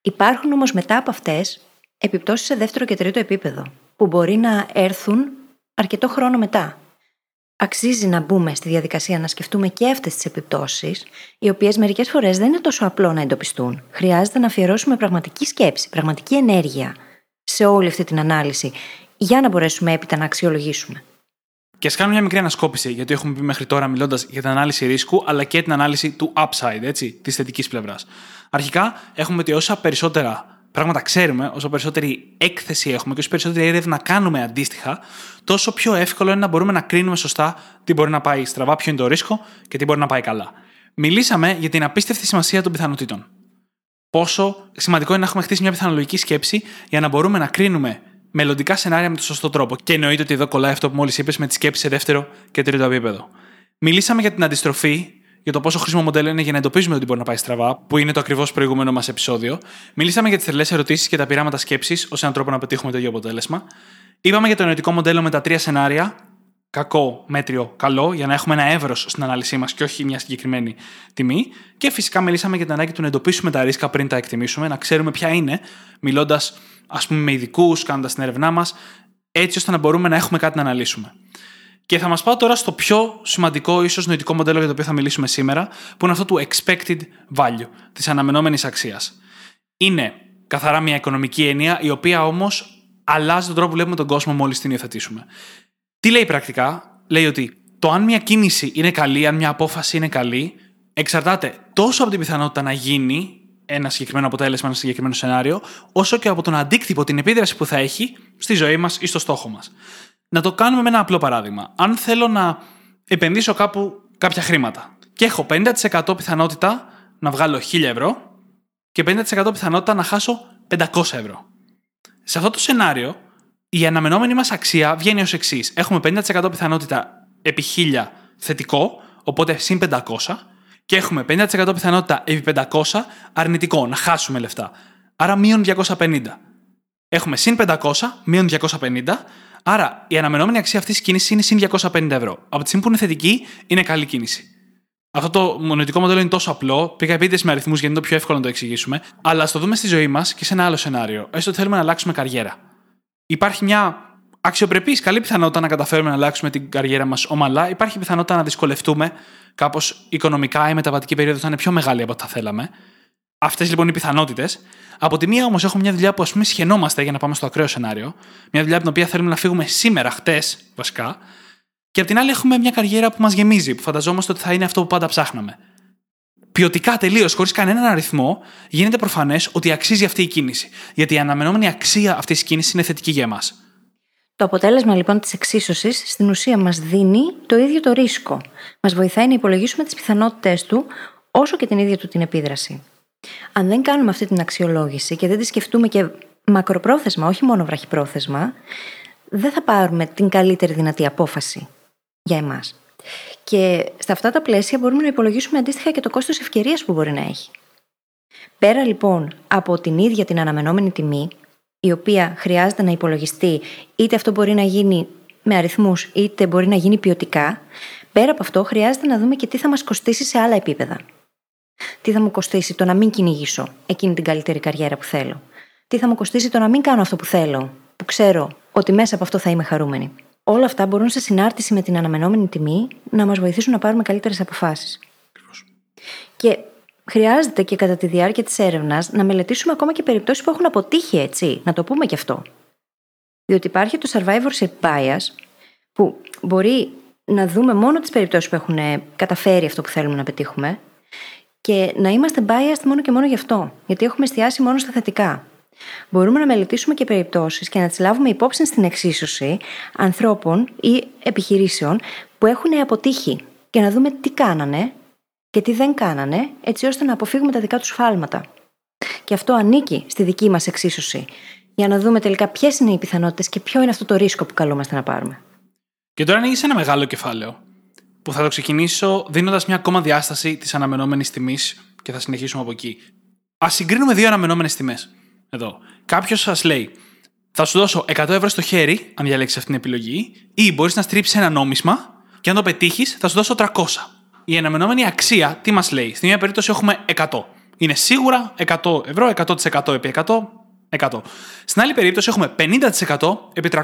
υπάρχουν όμως μετά από αυτές επιπτώσεις σε δεύτερο και τρίτο επίπεδο, που μπορεί να έρθουν αρκετό χρόνο μετά. Αξίζει να μπούμε στη διαδικασία να σκεφτούμε και αυτές τις επιπτώσεις, οι οποίες μερικές φορές δεν είναι τόσο απλό να εντοπιστούν. Χρειάζεται να αφιερώσουμε πραγματική σκέψη, πραγματική ενέργεια σε όλη αυτή την ανάλυση, για να μπορέσουμε έπειτα να αξιολογήσουμε. Και ας κάνουμε μια μικρή ανασκόπηση, γιατί έχουμε πει μέχρι τώρα μιλώντας για την ανάλυση ρίσκου, αλλά και την ανάλυση του upside, έτσι, της θετικής πλευράς. Αρχικά, έχουμε ότι όσα περισσότερα πράγματα ξέρουμε, όσο περισσότερη έκθεση έχουμε και όσο περισσότερη έρευνα κάνουμε αντίστοιχα, τόσο πιο εύκολο είναι να μπορούμε να κρίνουμε σωστά τι μπορεί να πάει στραβά, ποιο είναι το ρίσκο και τι μπορεί να πάει καλά. Μιλήσαμε για την απίστευτη σημασία των πιθανότητων. Πόσο σημαντικό είναι να έχουμε χτίσει μια πιθανολογική σκέψη για να μπορούμε να κρίνουμε μελλοντικά σενάρια με τον σωστό τρόπο. Και εννοείται ότι εδώ κολλάει αυτό που μόλις είπες με τη σκέψη σε δεύτερο και τρίτο επίπεδο. Μιλήσαμε για την αντιστροφή, για το πόσο χρήσιμο μοντέλο είναι για να εντοπίζουμε ότι μπορεί να πάει στραβά, που είναι το ακριβώς προηγούμενο μας επεισόδιο. Μιλήσαμε για τις τρελέ ερωτήσεις και τα πειράματα σκέψης ω έναν τρόπο να πετύχουμε το ίδιο αποτέλεσμα. Είπαμε για το ενωτικό μοντέλο με τα τρία σενάρια, κακό, μέτριο, καλό, για να έχουμε ένα εύρος στην ανάλυση μας και όχι μια συγκεκριμένη τιμή. Και φυσικά μιλήσαμε για την ανάγκη του να εντοπίσουμε τα ρίσκα πριν τα εκτιμήσουμε, να ξέρουμε ποια είναι, μιλώντας ας πούμε με ειδικούς, κάνοντας την έρευνά μας, έτσι ώστε να μπορούμε να έχουμε κάτι να αναλύσουμε. Και θα μας πάω τώρα στο πιο σημαντικό, ίσως νοητικό μοντέλο για το οποίο θα μιλήσουμε σήμερα, που είναι αυτό του expected value, της αναμενόμενης αξίας. Είναι καθαρά μια οικονομική έννοια, η οποία όμως αλλάζει τον τρόπο που βλέπουμε τον κόσμο μόλις την υιοθετήσουμε. Τι λέει πρακτικά, λέει ότι το αν μια κίνηση είναι καλή, αν μια απόφαση είναι καλή, εξαρτάται τόσο από την πιθανότητα να γίνει ένα συγκεκριμένο αποτέλεσμα, ένα συγκεκριμένο σενάριο, όσο και από τον αντίκτυπο, την επίδραση που θα έχει στη ζωή μας ή στο στόχο μας. Να το κάνουμε με ένα απλό παράδειγμα. Αν θέλω να επενδύσω κάπου κάποια χρήματα και έχω 50% πιθανότητα να βγάλω 1000 ευρώ και 50% πιθανότητα να χάσω 500 ευρώ. Σε αυτό το σενάριο, η αναμενόμενη μας αξία βγαίνει ως εξής. Έχουμε 50% πιθανότητα επί 1000 θετικό, οπότε συν 500, και έχουμε 50% πιθανότητα επί 500 αρνητικό, να χάσουμε λεφτά. Άρα μείον 250. Έχουμε συν 500, μείον 250, άρα η αναμενόμενη αξία αυτής της κίνησης είναι συν 250 ευρώ. Από τη στιγμή που είναι θετική, είναι καλή κίνηση. Αυτό το μονοτικό μοντέλο είναι τόσο απλό. Πήγα επίτηδε με αριθμούς γιατί είναι το πιο εύκολο να το εξηγήσουμε. Αλλά ας το δούμε στη ζωή μας και σε ένα άλλο σενάριο. Έστω ότι θέλουμε να αλλάξουμε καριέρα. Υπάρχει μια αξιοπρεπής, καλή πιθανότητα να καταφέρουμε να αλλάξουμε την καριέρα μας ομαλά. Υπάρχει πιθανότητα να δυσκολευτούμε κάπως οικονομικά. Η μεταβατική περίοδος θα είναι πιο μεγάλη από ό,τι θα θέλαμε. Αυτές λοιπόν οι πιθανότητες. Από τη μία όμως έχουμε μια δουλειά που ας πούμε σχαινόμαστε για να πάμε στο ακραίο σενάριο. Μια δουλειά από την οποία θέλουμε να φύγουμε σήμερα, χτες βασικά. Και από την άλλη έχουμε μια καριέρα που μας γεμίζει, που φανταζόμαστε ότι θα είναι αυτό που πάντα ψάχναμε. Ποιοτικά τελείως, χωρίς κανέναν αριθμό, γίνεται προφανές ότι αξίζει αυτή η κίνηση. Γιατί η αναμενόμενη αξία αυτής της κίνησης είναι θετική για εμάς. Το αποτέλεσμα λοιπόν της εξίσωσης στην ουσία μας δίνει το ίδιο το ρίσκο. Μας βοηθάει να υπολογίσουμε τις πιθανότητές του, όσο και την ίδια του την επίδραση. Αν δεν κάνουμε αυτή την αξιολόγηση και δεν τη σκεφτούμε και μακροπρόθεσμα, όχι μόνο βραχυπρόθεσμα, δεν θα πάρουμε την καλύτερη δυνατή απόφαση για εμάς. Και στα αυτά τα πλαίσια μπορούμε να υπολογίσουμε αντίστοιχα και το κόστος ευκαιρίας που μπορεί να έχει. Πέρα λοιπόν από την ίδια την αναμενόμενη τιμή, η οποία χρειάζεται να υπολογιστεί, είτε αυτό μπορεί να γίνει με αριθμούς, είτε μπορεί να γίνει ποιοτικά, πέρα από αυτό χρειάζεται να δούμε και τι θα μας κοστίσει σε άλλα επίπεδα. Τι θα μου κοστίσει το να μην κυνηγήσω εκείνη την καλύτερη καριέρα που θέλω; Τι θα μου κοστίσει το να μην κάνω αυτό που θέλω, που ξέρω ότι μέσα από αυτό θα είμαι χαρούμενη; Όλα αυτά μπορούν σε συνάρτηση με την αναμενόμενη τιμή να μας βοηθήσουν να πάρουμε καλύτερες αποφάσεις. Και χρειάζεται και κατά τη διάρκεια της έρευνας να μελετήσουμε ακόμα και περιπτώσεις που έχουν αποτύχει, έτσι. Να το πούμε και αυτό. Διότι υπάρχει το survivorship bias, που μπορεί να δούμε μόνο τις περιπτώσεις που έχουν καταφέρει αυτό που θέλουμε να πετύχουμε και να είμαστε biased μόνο και μόνο γι' αυτό. Γιατί έχουμε εστιάσει μόνο στα θετικά. Μπορούμε να μελετήσουμε και περιπτώσεις και να τις λάβουμε υπόψη στην εξίσωση ανθρώπων ή επιχειρήσεων που έχουν αποτύχει και να δούμε τι κάνανε και τι δεν κάνανε, έτσι ώστε να αποφύγουμε τα δικά τους φάλματα. Και αυτό ανήκει στη δική μας εξίσωση, για να δούμε τελικά ποιες είναι οι πιθανότητες και ποιο είναι αυτό το ρίσκο που καλούμαστε να πάρουμε. Και τώρα ανοίγεις ένα μεγάλο κεφάλαιο, που θα το ξεκινήσω δίνοντας μια ακόμα διάσταση της αναμενόμενης τιμής και θα συνεχίσουμε από εκεί. Α συγκρίνουμε δύο αναμενόμενες τιμές. Εδώ. Κάποιος σας λέει, θα σου δώσω 100 ευρώ στο χέρι, αν διαλέξεις αυτή την επιλογή, ή μπορείς να στρίψεις ένα νόμισμα και αν το πετύχεις, θα σου δώσω 300. Η αναμενόμενη αξία τι μας λέει; Στην μία περίπτωση έχουμε 100. Είναι σίγουρα 100 ευρώ, 100% επί 100, 100. Στην άλλη περίπτωση έχουμε 50% επί 300.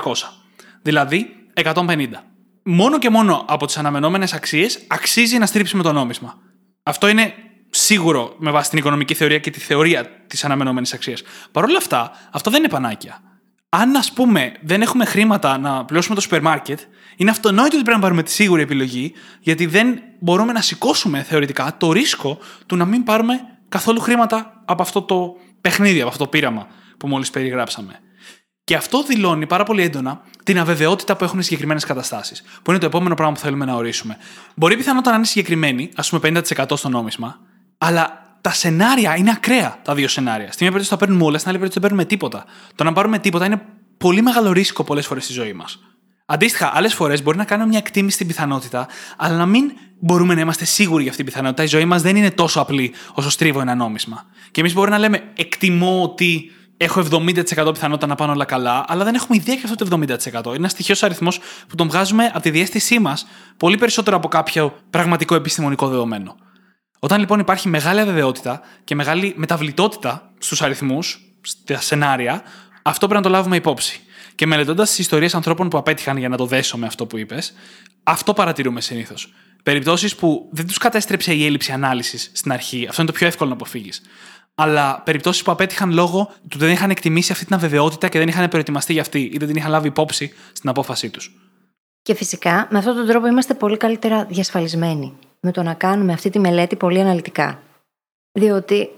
Δηλαδή 150. Μόνο και μόνο από τις αναμενόμενες αξίες αξίζει να στρίψουμε το νόμισμα. Αυτό είναι σίγουρο με βάση την οικονομική θεωρία και τη θεωρία της αναμενόμενης αξίας. Παρ' όλα αυτά, αυτό δεν είναι πανάκια. Αν, ας πούμε, δεν έχουμε χρήματα να πληρώσουμε το σούπερ μάρκετ, είναι αυτονόητο ότι πρέπει να πάρουμε τη σίγουρη επιλογή, γιατί δεν μπορούμε να σηκώσουμε θεωρητικά το ρίσκο του να μην πάρουμε καθόλου χρήματα από αυτό το παιχνίδι, από αυτό το πείραμα που μόλις περιγράψαμε. Και αυτό δηλώνει πάρα πολύ έντονα την αβεβαιότητα που έχουν συγκεκριμένες καταστάσεις, που είναι το επόμενο πράγμα που θέλουμε να ορίσουμε. Μπορεί πιθανότατα να είναι συγκεκριμένη, ας πούμε 50% στο νόμισμα, αλλά τα σενάρια είναι ακραία τα δύο σενάρια. Στην μία περίπτωση τα παίρνουμε όλα, στην άλλη περίπτωση δεν παίρνουμε τίποτα. Το να πάρουμε τίποτα είναι πολύ μεγάλο ρίσκο πολλές φορές στη ζωή μας. Αντίστοιχα, άλλες φορές μπορεί να κάνουμε μια εκτίμηση στην πιθανότητα, αλλά να μην μπορούμε να είμαστε σίγουροι για αυτή την πιθανότητα. Η ζωή μας δεν είναι τόσο απλή όσο στρίβω ένα νόμισμα. Και εμείς μπορούμε να λέμε, εκτιμώ ότι έχω 70% πιθανότητα να πάνε όλα καλά, αλλά δεν έχουμε ιδέα για αυτό το 70%. Είναι ένας στοιχείο αριθμός που τον βγάζουμε από τη διέστησή μας πολύ περισσότερο από κάποιο πραγματικό επιστημονικό δεδομένο. Όταν λοιπόν υπάρχει μεγάλη αβεβαιότητα και μεγάλη μεταβλητότητα στους αριθμούς, στα σενάρια, αυτό πρέπει να το λάβουμε υπόψη. Και μελετώντας τις ιστορίες ανθρώπων που απέτυχαν για να το δέσω με αυτό που είπες, αυτό παρατηρούμε συνήθως. Περιπτώσεις που δεν τους κατέστρεψε η έλλειψη ανάλυσης στην αρχή, αυτό είναι το πιο εύκολο να αποφύγεις. Αλλά περιπτώσεις που απέτυχαν λόγω του ότι δεν είχαν εκτιμήσει αυτή την αβεβαιότητα και δεν είχαν προετοιμαστεί για αυτή ή δεν την είχαν λάβει υπόψη στην απόφασή τους. Και φυσικά με αυτόν τον τρόπο είμαστε πολύ καλύτερα διασφαλισμένοι με το να κάνουμε αυτή τη μελέτη πολύ αναλυτικά. Διότι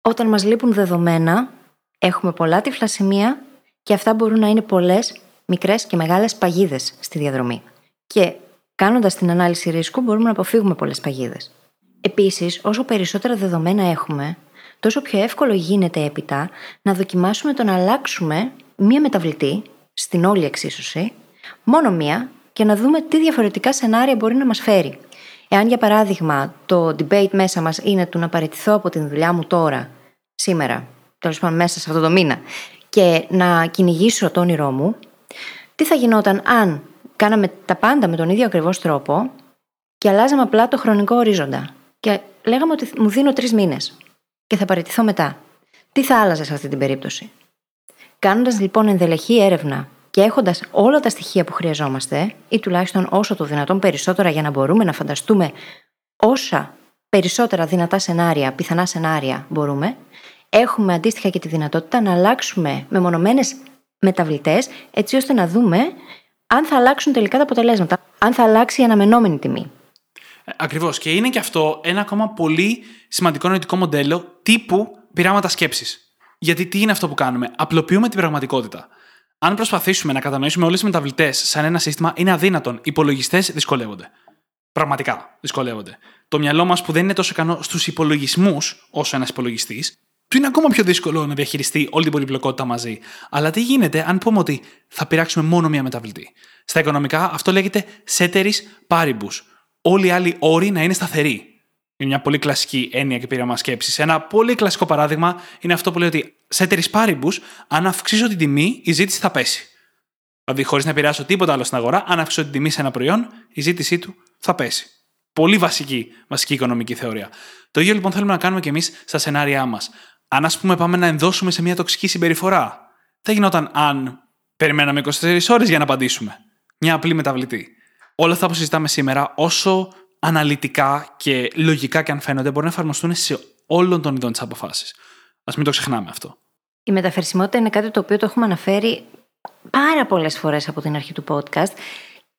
όταν μας λείπουν δεδομένα, έχουμε πολλά τυφλά σημεία και αυτά μπορούν να είναι πολλές μικρές και μεγάλες παγίδες στη διαδρομή. Και κάνοντας την ανάλυση ρίσκου μπορούμε να αποφύγουμε πολλές παγίδες. Επίσης, όσο περισσότερα δεδομένα έχουμε, τόσο πιο εύκολο γίνεται έπειτα να δοκιμάσουμε το να αλλάξουμε μία μεταβλητή στην όλη εξίσωση, μόνο μία, και να δούμε τι διαφορετικά σενάρια μπορεί να μας φέρει. Εάν για παράδειγμα το debate μέσα μας είναι του να παραιτηθώ από την δουλειά μου τώρα, σήμερα, τέλος πάντων μέσα σε αυτό το μήνα, και να κυνηγήσω το όνειρό μου, τι θα γινόταν αν κάναμε τα πάντα με τον ίδιο ακριβώς τρόπο και αλλάζαμε απλά το χρονικό ορίζοντα. Και λέγαμε ότι μου δίνω τρεις μήνες και θα παραιτηθώ μετά. Τι θα άλλαζες σε αυτή την περίπτωση; Κάνοντας λοιπόν ενδελεχή έρευνα και έχοντας όλα τα στοιχεία που χρειαζόμαστε, ή τουλάχιστον όσο το δυνατόν περισσότερα για να μπορούμε να φανταστούμε όσα περισσότερα δυνατά σενάρια, πιθανά σενάρια μπορούμε, έχουμε αντίστοιχα και τη δυνατότητα να αλλάξουμε μεμονωμένες μεταβλητές, έτσι ώστε να δούμε αν θα αλλάξουν τελικά τα αποτελέσματα, αν θα αλλάξει η αναμενόμενη τιμή. Ακριβώς. Και είναι και αυτό ένα ακόμα πολύ σημαντικό νοητικό μοντέλο τύπου πειράματα σκέψης. Γιατί τι είναι αυτό που κάνουμε, απλοποιούμε την πραγματικότητα. Αν προσπαθήσουμε να κατανοήσουμε όλες τις μεταβλητές σαν ένα σύστημα, είναι αδύνατον. Οι υπολογιστές δυσκολεύονται. Πραγματικά δυσκολεύονται. Το μυαλό μας που δεν είναι τόσο ικανό στους υπολογισμούς όσο ένας υπολογιστής, του είναι ακόμα πιο δύσκολο να διαχειριστεί όλη την πολυπλοκότητα μαζί. Αλλά τι γίνεται αν πούμε ότι θα πειράξουμε μόνο μία μεταβλητή; Στα οικονομικά αυτό λέγεται ceteris paribus. Όλοι οι άλλοι όροι να είναι σταθεροί. Είναι μια πολύ κλασική έννοια και πείραμα σκέψης. Ένα πολύ κλασικό παράδειγμα είναι αυτό που λέει ότι ceteris paribus, αν αυξήσω την τιμή, η ζήτηση θα πέσει. Δηλαδή, χωρίς να επηρεάσω τίποτα άλλο στην αγορά, αν αυξήσω την τιμή σε ένα προϊόν, η ζήτησή του θα πέσει. Πολύ βασική, βασική οικονομική θεωρία. Το ίδιο λοιπόν θέλουμε να κάνουμε και εμείς στα σενάρια μας. Αν, ας πούμε, πάμε να ενδώσουμε σε μια τοξική συμπεριφορά, θα γινόταν αν περιμέναμε 24 ώρες για να απαντήσουμε. Μια απλή μεταβλητή. Όλα αυτά που συζητάμε σήμερα, όσο αναλυτικά και λογικά και αν φαίνονται, μπορούν να εφαρμοστούν σε όλων των ειδών της αποφάσης. Α μην το ξεχνάμε αυτό. Η μεταφερσιμότητα είναι κάτι το οποίο το έχουμε αναφέρει πάρα πολλές φορές από την αρχή του podcast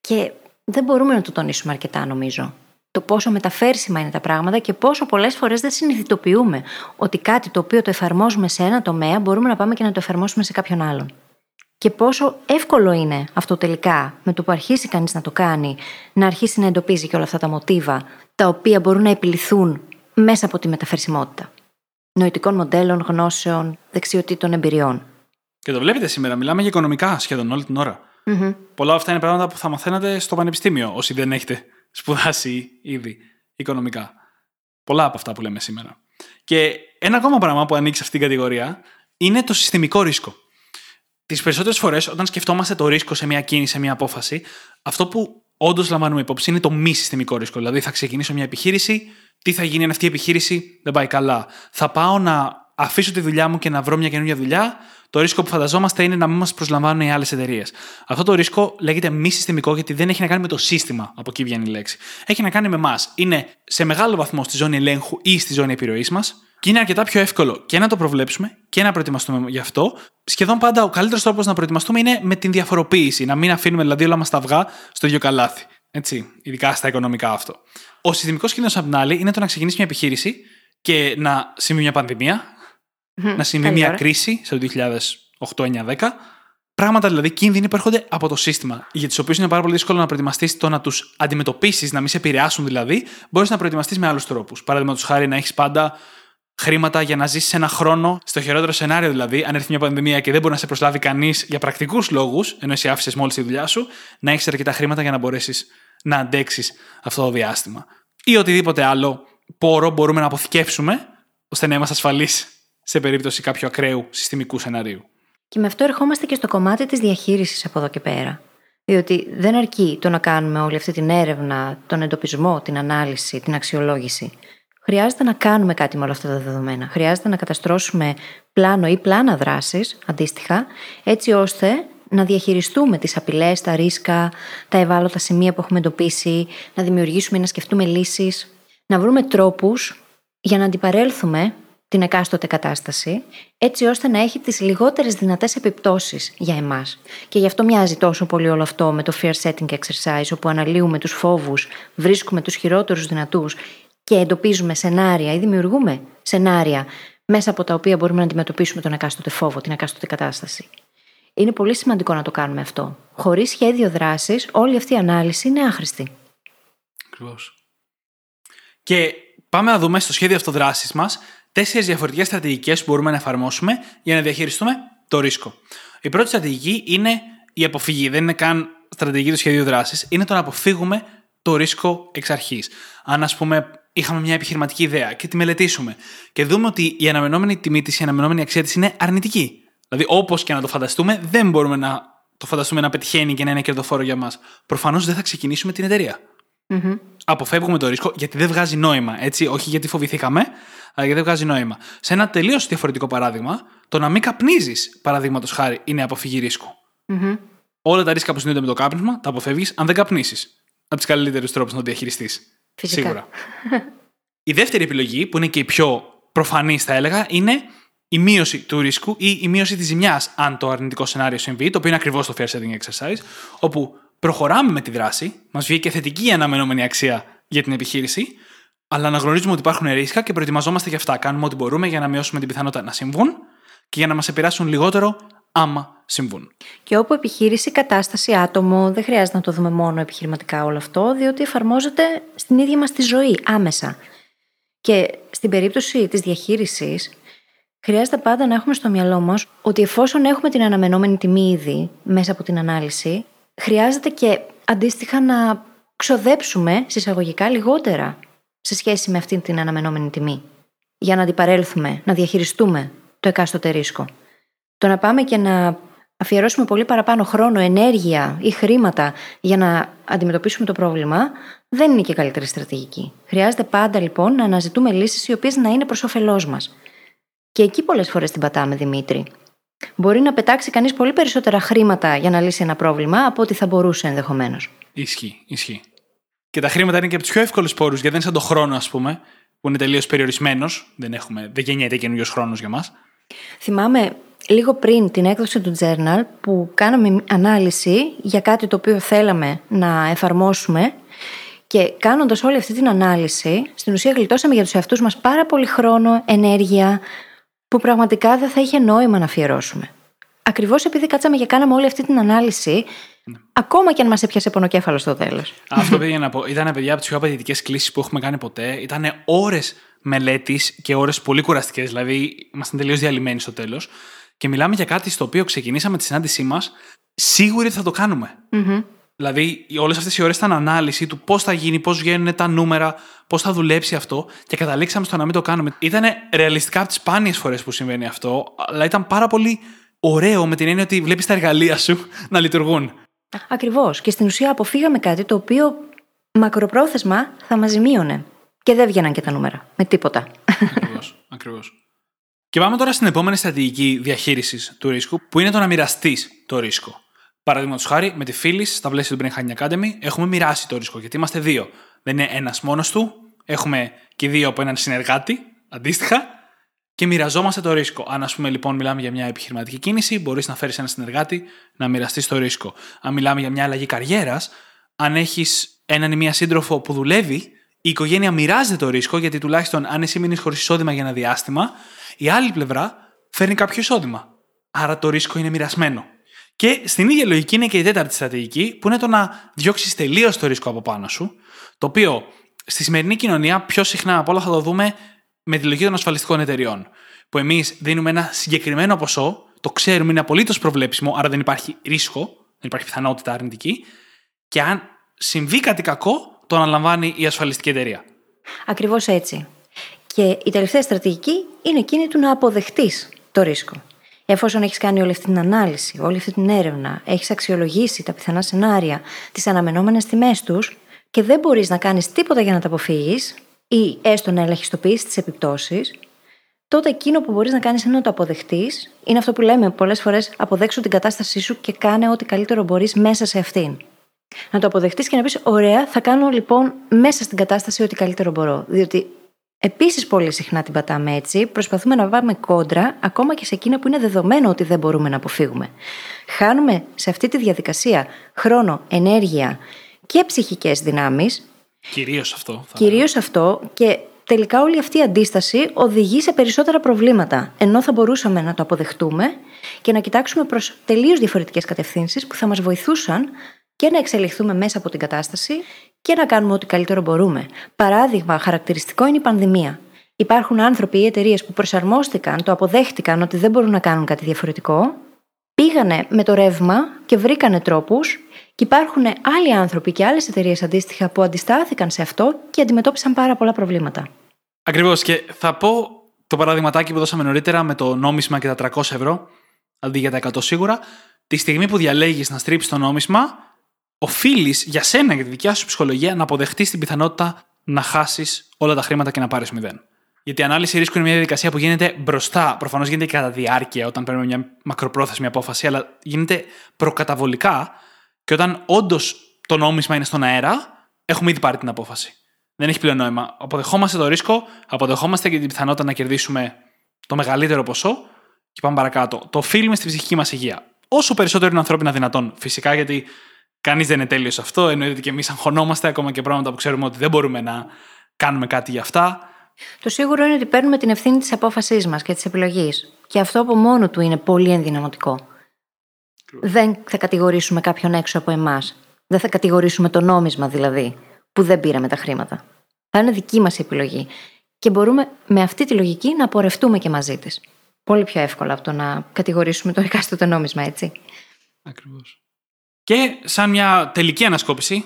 και δεν μπορούμε να το τονίσουμε αρκετά, νομίζω το πόσο μεταφέρσιμα είναι τα πράγματα και πόσο πολλές φορές δεν συνειδητοποιούμε ότι κάτι το οποίο το εφαρμόζουμε σε ένα τομέα μπορούμε να πάμε και να το εφαρμόσουμε σε κάποιον άλλον. Και πόσο εύκολο είναι αυτό τελικά, με το που αρχίσει κανείς να το κάνει, να αρχίσει να εντοπίζει και όλα αυτά τα μοτίβα, τα οποία μπορούν να επιληθούν μέσα από τη μεταφερσιμότητα. Νοητικών μοντέλων, γνώσεων, δεξιοτήτων, εμπειριών. Και το βλέπετε σήμερα, μιλάμε για οικονομικά σχεδόν όλη την ώρα. Mm-hmm. Πολλά αυτά είναι πράγματα που θα μαθαίνατε στο πανεπιστήμιο, όσοι δεν έχετε σπουδάσει ήδη οικονομικά. Πολλά από αυτά που λέμε σήμερα. Και ένα ακόμα πράγμα που ανοίξει αυτήν την κατηγορία είναι το συστημικό ρίσκο. Τις περισσότερες φορές, όταν σκεφτόμαστε το ρίσκο σε μια κίνηση, σε μια απόφαση, αυτό που όντως λαμβάνουμε υπόψη είναι το μη συστημικό ρίσκο. Δηλαδή, θα ξεκινήσω μια επιχείρηση, τι θα γίνει αν αυτή η επιχείρηση δεν πάει καλά. Θα πάω να αφήσω τη δουλειά μου και να βρω μια καινούργια δουλειά, το ρίσκο που φανταζόμαστε είναι να μην μας προσλαμβάνουν οι άλλες εταιρείες. Αυτό το ρίσκο λέγεται μη συστημικό γιατί δεν έχει να κάνει με το σύστημα, από εκεί βγαίνει η λέξη. Έχει να κάνει με εμάς. Είναι σε μεγάλο βαθμό στη ζώνη ελέγχου ή στη ζώνη επιρροής μας και είναι αρκετά πιο εύκολο και να το προβλέψουμε και να προετοιμαστούμε γι' αυτό. Σχεδόν πάντα ο καλύτερος τρόπος να προετοιμαστούμε είναι με την διαφοροποίηση. Να μην αφήνουμε δηλαδή όλα μας τα αυγά στο ίδιο καλάθι. Έτσι, ειδικά στα οικονομικά αυτό. Ο συστημικός κίνδυνος απ' την άλλη είναι το να ξεκινήσει μια επιχείρηση και να συμβεί μια πανδημία, να συμβεί μια κρίση στο 2008-2010. Πράγματα δηλαδή κίνδυνοι που έρχονται από το σύστημα, για τους οποίους είναι πάρα πολύ δύσκολο να προετοιμαστείς το να τους αντιμετωπίσεις, να μην σε επηρεάσουν δηλαδή, μπορείς να προετοιμαστείς με άλλους τρόπους. Παραδείγματος χάρη να έχεις πάντα χρήματα για να ζήσεις ένα χρόνο, στο χειρότερο σενάριο δηλαδή, αν έρθει μια πανδημία και δεν μπορεί να σε προσλάβει κανείς για πρακτικούς λόγους, ενώ εσύ άφησες μόλις τη δουλειά σου, να έχεις αρκετά χρήματα για να μπορέσεις να αντέξεις αυτό το διάστημα. Ή οτιδήποτε άλλο πόρο μπορούμε να αποθηκεύσουμε ώστε να είμαστε ασφαλείς σε περίπτωση κάποιου ακραίου συστημικού σενάριου. Και με αυτό ερχόμαστε και στο κομμάτι της διαχείρισης από εδώ και πέρα. Διότι δεν αρκεί το να κάνουμε όλη αυτή την έρευνα, τον εντοπισμό, την ανάλυση, την αξιολόγηση. Χρειάζεται να κάνουμε κάτι με όλα αυτά τα δεδομένα. Χρειάζεται να καταστρώσουμε πλάνο ή πλάνα δράσης, αντίστοιχα, έτσι ώστε να διαχειριστούμε τις απειλές, τα ρίσκα, τα ευάλωτα σημεία που έχουμε εντοπίσει, να δημιουργήσουμε ή να σκεφτούμε λύσεις, να βρούμε τρόπους για να αντιπαρέλθουμε την εκάστοτε κατάσταση, έτσι ώστε να έχει τις λιγότερες δυνατές επιπτώσεις για εμάς. Και γι' αυτό μοιάζει τόσο πολύ όλο αυτό με το fear setting exercise, όπου αναλύουμε τους φόβους, βρίσκουμε τους χειρότερους δυνατούς και εντοπίζουμε σενάρια ή δημιουργούμε σενάρια μέσα από τα οποία μπορούμε να αντιμετωπίσουμε τον εκάστοτε φόβο, την εκάστοτε κατάσταση. Είναι πολύ σημαντικό να το κάνουμε αυτό. Χωρίς σχέδιο δράσης, όλη αυτή η ανάλυση είναι άχρηστη. Ακριβώς. Και πάμε να δούμε στο σχέδιο αυτοδράσης μας τέσσερις διαφορετικές στρατηγικές που μπορούμε να εφαρμόσουμε για να διαχειριστούμε το ρίσκο. Η πρώτη στρατηγική είναι η αποφυγή. Δεν είναι καν στρατηγική του σχεδίου δράσης. Είναι το να αποφύγουμε το ρίσκο εξ αρχής. Αν, ας πούμε, είχαμε μια επιχειρηματική ιδέα και τη μελετήσουμε και δούμε ότι η αναμενόμενη τιμή της, η αναμενόμενη αξία της είναι αρνητική. Δηλαδή, όπως και να το φανταστούμε, δεν μπορούμε να το φανταστούμε να πετυχαίνει και να είναι κερδοφόρο για μας. Προφανώς δεν θα ξεκινήσουμε την εταιρεία. Mm-hmm. Αποφεύγουμε το ρίσκο γιατί δεν βγάζει νόημα. Έτσι, όχι γιατί φοβηθήκαμε, αλλά γιατί δεν βγάζει νόημα. Σε ένα τελείως διαφορετικό παράδειγμα, το να μην καπνίζεις, παραδείγματος χάρη, είναι αποφυγή ρίσκου. Mm-hmm. όλα τα ρίσκα που συνδέονται με το κάπνισμα τα αποφεύγεις αν δεν καπνίσεις. Από του καλύτερου τρόπους να το διαχειριστείς. Φυσικά. Σίγουρα. *laughs* η δεύτερη επιλογή, που είναι και η πιο προφανής, θα έλεγα, είναι η μείωση του ρίσκου ή η μείωση της ζημιάς, αν το αρνητικό σενάριο συμβεί, το οποίο είναι ακριβώς το fair setting exercise, όπου προχωράμε με τη δράση, μας βγήκε θετική αναμενόμενη αξία για την επιχείρηση, αλλά αναγνωρίζουμε ότι υπάρχουν ρίσκα και προετοιμαζόμαστε για αυτά. Κάνουμε ό,τι μπορούμε για να μειώσουμε την πιθανότητα να συμβούν και για να μας επηρεάσουν λιγότερο άμα συμβούν. Και όπου επιχείρηση, κατάσταση, άτομο, δεν χρειάζεται να το δούμε μόνο επιχειρηματικά όλο αυτό, διότι εφαρμόζεται στην ίδια μας τη ζωή άμεσα. Και στην περίπτωση της διαχείρισης, χρειάζεται πάντα να έχουμε στο μυαλό μας ότι εφόσον έχουμε την αναμενόμενη τιμή ήδη μέσα από την ανάλυση, χρειάζεται και αντίστοιχα να ξοδέψουμε συσσαγωγικά λιγότερα σε σχέση με αυτή την αναμενόμενη τιμή. Για να αντιπαρέλθουμε, να διαχειριστούμε το εκάστοτε ρίσκο. Το να πάμε και να αφιερώσουμε πολύ παραπάνω χρόνο, ενέργεια ή χρήματα για να αντιμετωπίσουμε το πρόβλημα, δεν είναι και καλύτερη στρατηγική. Χρειάζεται πάντα λοιπόν να αναζητούμε λύσεις οι οποίες να είναι προς όφελός μας. Και εκεί πολλές φορές την πατάμε, Δημήτρη. Μπορεί να πετάξει κανείς πολύ περισσότερα χρήματα για να λύσει ένα πρόβλημα από ό,τι θα μπορούσε ενδεχομένως. Ισχύει, ισχύει. Και τα χρήματα είναι και από τους πιο εύκολους πόρους, γιατί δεν είναι σαν το χρόνο, ας πούμε, που είναι τελείως περιορισμένος. Δεν, δεν γεννιέται καινούριο χρόνος για μας. Θυμάμαι λίγο πριν την έκδοση του journal που κάναμε ανάλυση για κάτι το οποίο θέλαμε να εφαρμόσουμε και κάνοντας όλη αυτή την ανάλυση, στην ουσία γλιτώσαμε για τους εαυτούς μας πάρα πολύ χρόνο, ενέργεια, που πραγματικά δεν θα είχε νόημα να αφιερώσουμε. Ακριβώς επειδή κάτσαμε και κάναμε όλη αυτή την ανάλυση, ναι. ακόμα και αν μας έπιασε πονοκέφαλος στο τέλος. Αυτό πήγα να πω. Ήταν παιδιά από τις πιο απαιτητικές κλήσεις που έχουμε κάνει ποτέ. Ήταν ώρες μελέτης και ώρες πολύ κουραστικές. Δηλαδή, ήμασταν τελείως διαλυμένοι στο τέλος. Και μιλάμε για κάτι στο οποίο ξεκινήσαμε τη συνάντησή μας σίγουροι ότι θα το κάνουμε. Mm-hmm. Δηλαδή, όλες αυτές οι ώρες ήταν ανάλυση του πώς θα γίνει, πώς βγαίνουν τα νούμερα, πώς θα δουλέψει αυτό και καταλήξαμε στο να μην το κάνουμε. Ήταν ρεαλιστικά από τις σπάνιες φορές που συμβαίνει αυτό, αλλά ήταν πάρα πολύ ωραίο με την έννοια ότι βλέπεις τα εργαλεία σου *laughs* να λειτουργούν. Ακριβώς. Και στην ουσία αποφύγαμε κάτι το οποίο μακροπρόθεσμα θα μας ζημίωνε. Και δεν βγαίναν και τα νούμερα. Με τίποτα. Ακριβώς. *laughs* Ακριβώς. Και πάμε τώρα στην επόμενη στρατηγική διαχείρισης του ρίσκου, που είναι το να μοιραστείς το ρίσκο. Παραδείγματος χάρη, με τη φίλη, στα πλαίσια του Brain Hacking Academy, έχουμε μοιράσει το ρίσκο, γιατί είμαστε δύο. Δεν είναι ένας μόνος του, έχουμε και δύο από έναν συνεργάτη, αντίστοιχα, και μοιραζόμαστε το ρίσκο. Αν, ας πούμε, λοιπόν, μιλάμε για μια επιχειρηματική κίνηση, μπορείς να φέρεις ένα συνεργάτη να μοιραστείς το ρίσκο. Αν μιλάμε για μια αλλαγή καριέρας, αν έχεις έναν ή μία σύντροφο που δουλεύει, η οικογένεια μοιράζεται το ρίσκο, γιατί τουλάχιστον αν εσύ μείνεις χωρίς εισόδημα για ένα διάστημα, η άλλη πλευρά φέρνει κάποιο εισόδημα. Άρα το ρίσκο είναι μοιρασμένο. Και στην ίδια λογική είναι και η τέταρτη στρατηγική, που είναι το να διώξεις τελείως το ρίσκο από πάνω σου, το οποίο στη σημερινή κοινωνία πιο συχνά από όλα θα το δούμε με τη λογική των ασφαλιστικών εταιριών. Που εμείς δίνουμε ένα συγκεκριμένο ποσό, το ξέρουμε, είναι απολύτως προβλέψιμο, άρα δεν υπάρχει ρίσκο, δεν υπάρχει πιθανότητα αρνητική, και αν συμβεί κάτι κακό, το αναλαμβάνει η ασφαλιστική εταιρεία. Ακριβώς έτσι. Και η τελευταία στρατηγική είναι εκείνη του να αποδεχτείς το ρίσκο. Εφόσον έχεις κάνει όλη αυτή την ανάλυση, όλη αυτή την έρευνα, έχεις αξιολογήσει τα πιθανά σενάρια, τις αναμενόμενες τιμές τους και δεν μπορείς να κάνεις τίποτα για να τα αποφύγεις ή έστω να ελαχιστοποιήσει τις επιπτώσεις, τότε εκείνο που μπορείς να κάνεις είναι να το αποδεχτείς. Είναι αυτό που λέμε πολλές φορές: αποδέξου την κατάστασή σου και κάνε ό,τι καλύτερο μπορείς μέσα σε αυτήν. Να το αποδεχτείς και να πεις: Ωραία, θα κάνω λοιπόν μέσα στην κατάσταση ό,τι καλύτερο μπορώ. Διότι επίσης πολύ συχνά την πατάμε έτσι, προσπαθούμε να βάλουμε κόντρα ακόμα και σε εκείνα που είναι δεδομένο ότι δεν μπορούμε να αποφύγουμε. Χάνουμε σε αυτή τη διαδικασία χρόνο, ενέργεια και ψυχικές δυνάμεις. Κυρίως αυτό. Κυρίως αυτό και τελικά όλη αυτή η αντίσταση οδηγεί σε περισσότερα προβλήματα. Ενώ θα μπορούσαμε να το αποδεχτούμε και να κοιτάξουμε προς τελείως διαφορετικές κατευθύνσεις που θα μας βοηθούσαν και να εξελιχθούμε μέσα από την κατάσταση και να κάνουμε ό,τι καλύτερο μπορούμε. Παράδειγμα, χαρακτηριστικό είναι η πανδημία. Υπάρχουν άνθρωποι ή εταιρείες που προσαρμόστηκαν, το αποδέχτηκαν ότι δεν μπορούν να κάνουν κάτι διαφορετικό, πήγανε με το ρεύμα και βρήκανε τρόπους, και υπάρχουν άλλοι άνθρωποι και άλλες εταιρείες αντίστοιχα που αντιστάθηκαν σε αυτό και αντιμετώπισαν πάρα πολλά προβλήματα. Ακριβώς. Και θα πω το παραδειγματάκι που δώσαμε νωρίτερα με το νόμισμα και τα 300 ευρώ, αντί για τα 100 σίγουρα. Τη στιγμή που διαλέγεις να στρίψεις το νόμισμα, οφείλεις για σένα, για τη δικιά σου ψυχολογία, να αποδεχτείς την πιθανότητα να χάσεις όλα τα χρήματα και να πάρεις μηδέν. Γιατί η ανάλυση ρίσκου είναι μια διαδικασία που γίνεται μπροστά. Προφανώς γίνεται και κατά διάρκεια όταν παίρνουμε μια μακροπρόθεσμη απόφαση, αλλά γίνεται προκαταβολικά και όταν όντως το νόμισμα είναι στον αέρα, έχουμε ήδη πάρει την απόφαση. Δεν έχει πλέον νόημα. Αποδεχόμαστε το ρίσκο, αποδεχόμαστε και την πιθανότητα να κερδίσουμε το μεγαλύτερο ποσό και πάμε παρακάτω. Το οφείλουμε στη ψυχική μας υγεία. Όσο περισσότερο είναι ανθρώπινα δυνατόν. Φυσικά γιατί κανείς δεν είναι τέλειος σε αυτό. Εννοείται ότι και εμείς αγχωνόμαστε ακόμα και πράγματα που ξέρουμε ότι δεν μπορούμε να κάνουμε κάτι για αυτά. Το σίγουρο είναι ότι παίρνουμε την ευθύνη της απόφασής μας και της επιλογής. Και αυτό από μόνο του είναι πολύ ενδυναμωτικό. Δεν θα κατηγορήσουμε κάποιον έξω από εμάς. Δεν θα κατηγορήσουμε το νόμισμα δηλαδή, που δεν πήραμε τα χρήματα. Θα είναι δική μας επιλογή. Και μπορούμε με αυτή τη λογική να πορευτούμε και μαζί της. Πολύ πιο εύκολα από το να κατηγορήσουμε το εκάστοτε νόμισμα, έτσι. Ακριβώς. Και σαν μια τελική ανασκόπηση,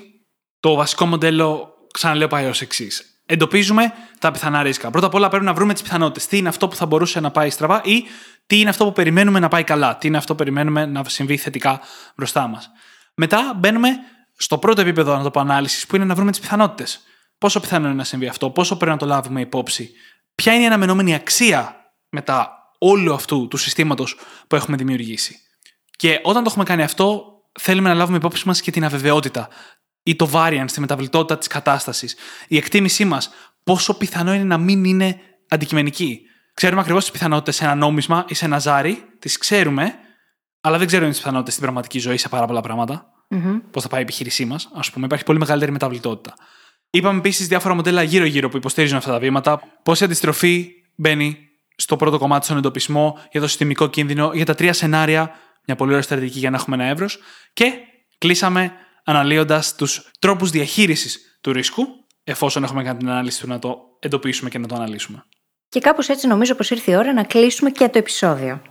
το βασικό μοντέλο, ξαναλέω, πάει ως εξής. Εντοπίζουμε τα πιθανά ρίσκα. Πρώτα απ' όλα πρέπει να βρούμε τις πιθανότητες. Τι είναι αυτό που θα μπορούσε να πάει στραβά ή τι είναι αυτό που περιμένουμε να πάει καλά. Τι είναι αυτό που περιμένουμε να συμβεί θετικά μπροστά μας. Μετά μπαίνουμε στο πρώτο επίπεδο, να το πω, ανάλυσης, που είναι να βρούμε τις πιθανότητες. Πόσο πιθανό είναι να συμβεί αυτό, πόσο πρέπει να το λάβουμε υπόψη, ποια είναι η αναμενόμενη αξία μετά όλου αυτού του συστήματος που έχουμε δημιουργήσει. Και όταν το έχουμε κάνει αυτό, θέλουμε να λάβουμε υπόψη μας και την αβεβαιότητα ή το variance, τη μεταβλητότητα της κατάστασης. Η εκτίμησή μας, πόσο πιθανό είναι να μην είναι αντικειμενική. Ξέρουμε ακριβώς τις πιθανότητες σε ένα νόμισμα ή σε ένα ζάρι, τις ξέρουμε, αλλά δεν ξέρουμε τις πιθανότητες στην πραγματική ζωή σε πάρα πολλά πράγματα. Mm-hmm. Πώς θα πάει η επιχείρησή μας, ας πούμε. Υπάρχει πολύ μεγαλύτερη μεταβλητότητα. Είπαμε επίσης διάφορα μοντέλα γύρω-γύρω που υποστηρίζουν αυτά τα βήματα. Πώς η αντιστροφή μπαίνει στο πρώτο κομμάτι στον εντοπισμό, για το συστημικό κίνδυνο, για τα τρία σενάρια, μια πολύ ωραία στρατηγική για να έχουμε ένα εύρος. Και κλείσαμε αναλύοντας τους τρόπους διαχείρισης του ρίσκου, εφόσον έχουμε κάνει την ανάλυση του να το εντοπίσουμε και να το αναλύσουμε. Και κάπως έτσι νομίζω πως ήρθε η ώρα να κλείσουμε και το επεισόδιο.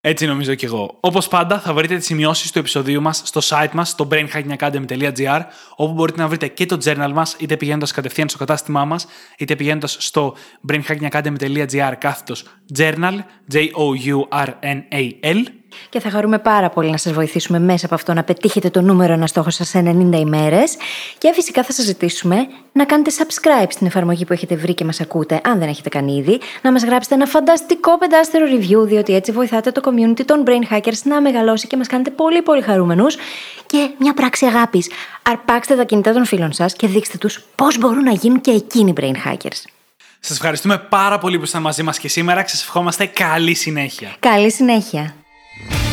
Έτσι νομίζω κι εγώ. Όπως πάντα, θα βρείτε τις σημειώσεις του επεισοδίου μας στο site μας, στο brainhackingacademy.gr, όπου μπορείτε να βρείτε και το journal μας, είτε πηγαίνοντας κατευθείαν στο κατάστημά μας, είτε πηγαίνοντας στο brainhackingacademy.gr κάθετος journal, J-O-U-R-N-A-L και θα χαρούμε πάρα πολύ να σας βοηθήσουμε μέσα από αυτό να πετύχετε το νούμερο ένα στόχο σας σε 90 ημέρες. Και φυσικά θα σας ζητήσουμε να κάνετε subscribe στην εφαρμογή που έχετε βρει και μας ακούτε, αν δεν έχετε κάνει ήδη, να μας γράψετε ένα φανταστικό πεντάστερο review, διότι έτσι βοηθάτε το community των brain hackers να μεγαλώσει και μας κάνετε πολύ πολύ χαρούμενους. Και μια πράξη αγάπης. Αρπάξτε τα κινητά των φίλων σας και δείξτε τους πώς μπορούν να γίνουν και εκείνοι brain hackers. Σας ευχαριστούμε πάρα πολύ που ήσασταν μαζί μας και σήμερα και σας ευχόμαστε καλή συνέχεια. Καλή συνέχεια. Bye.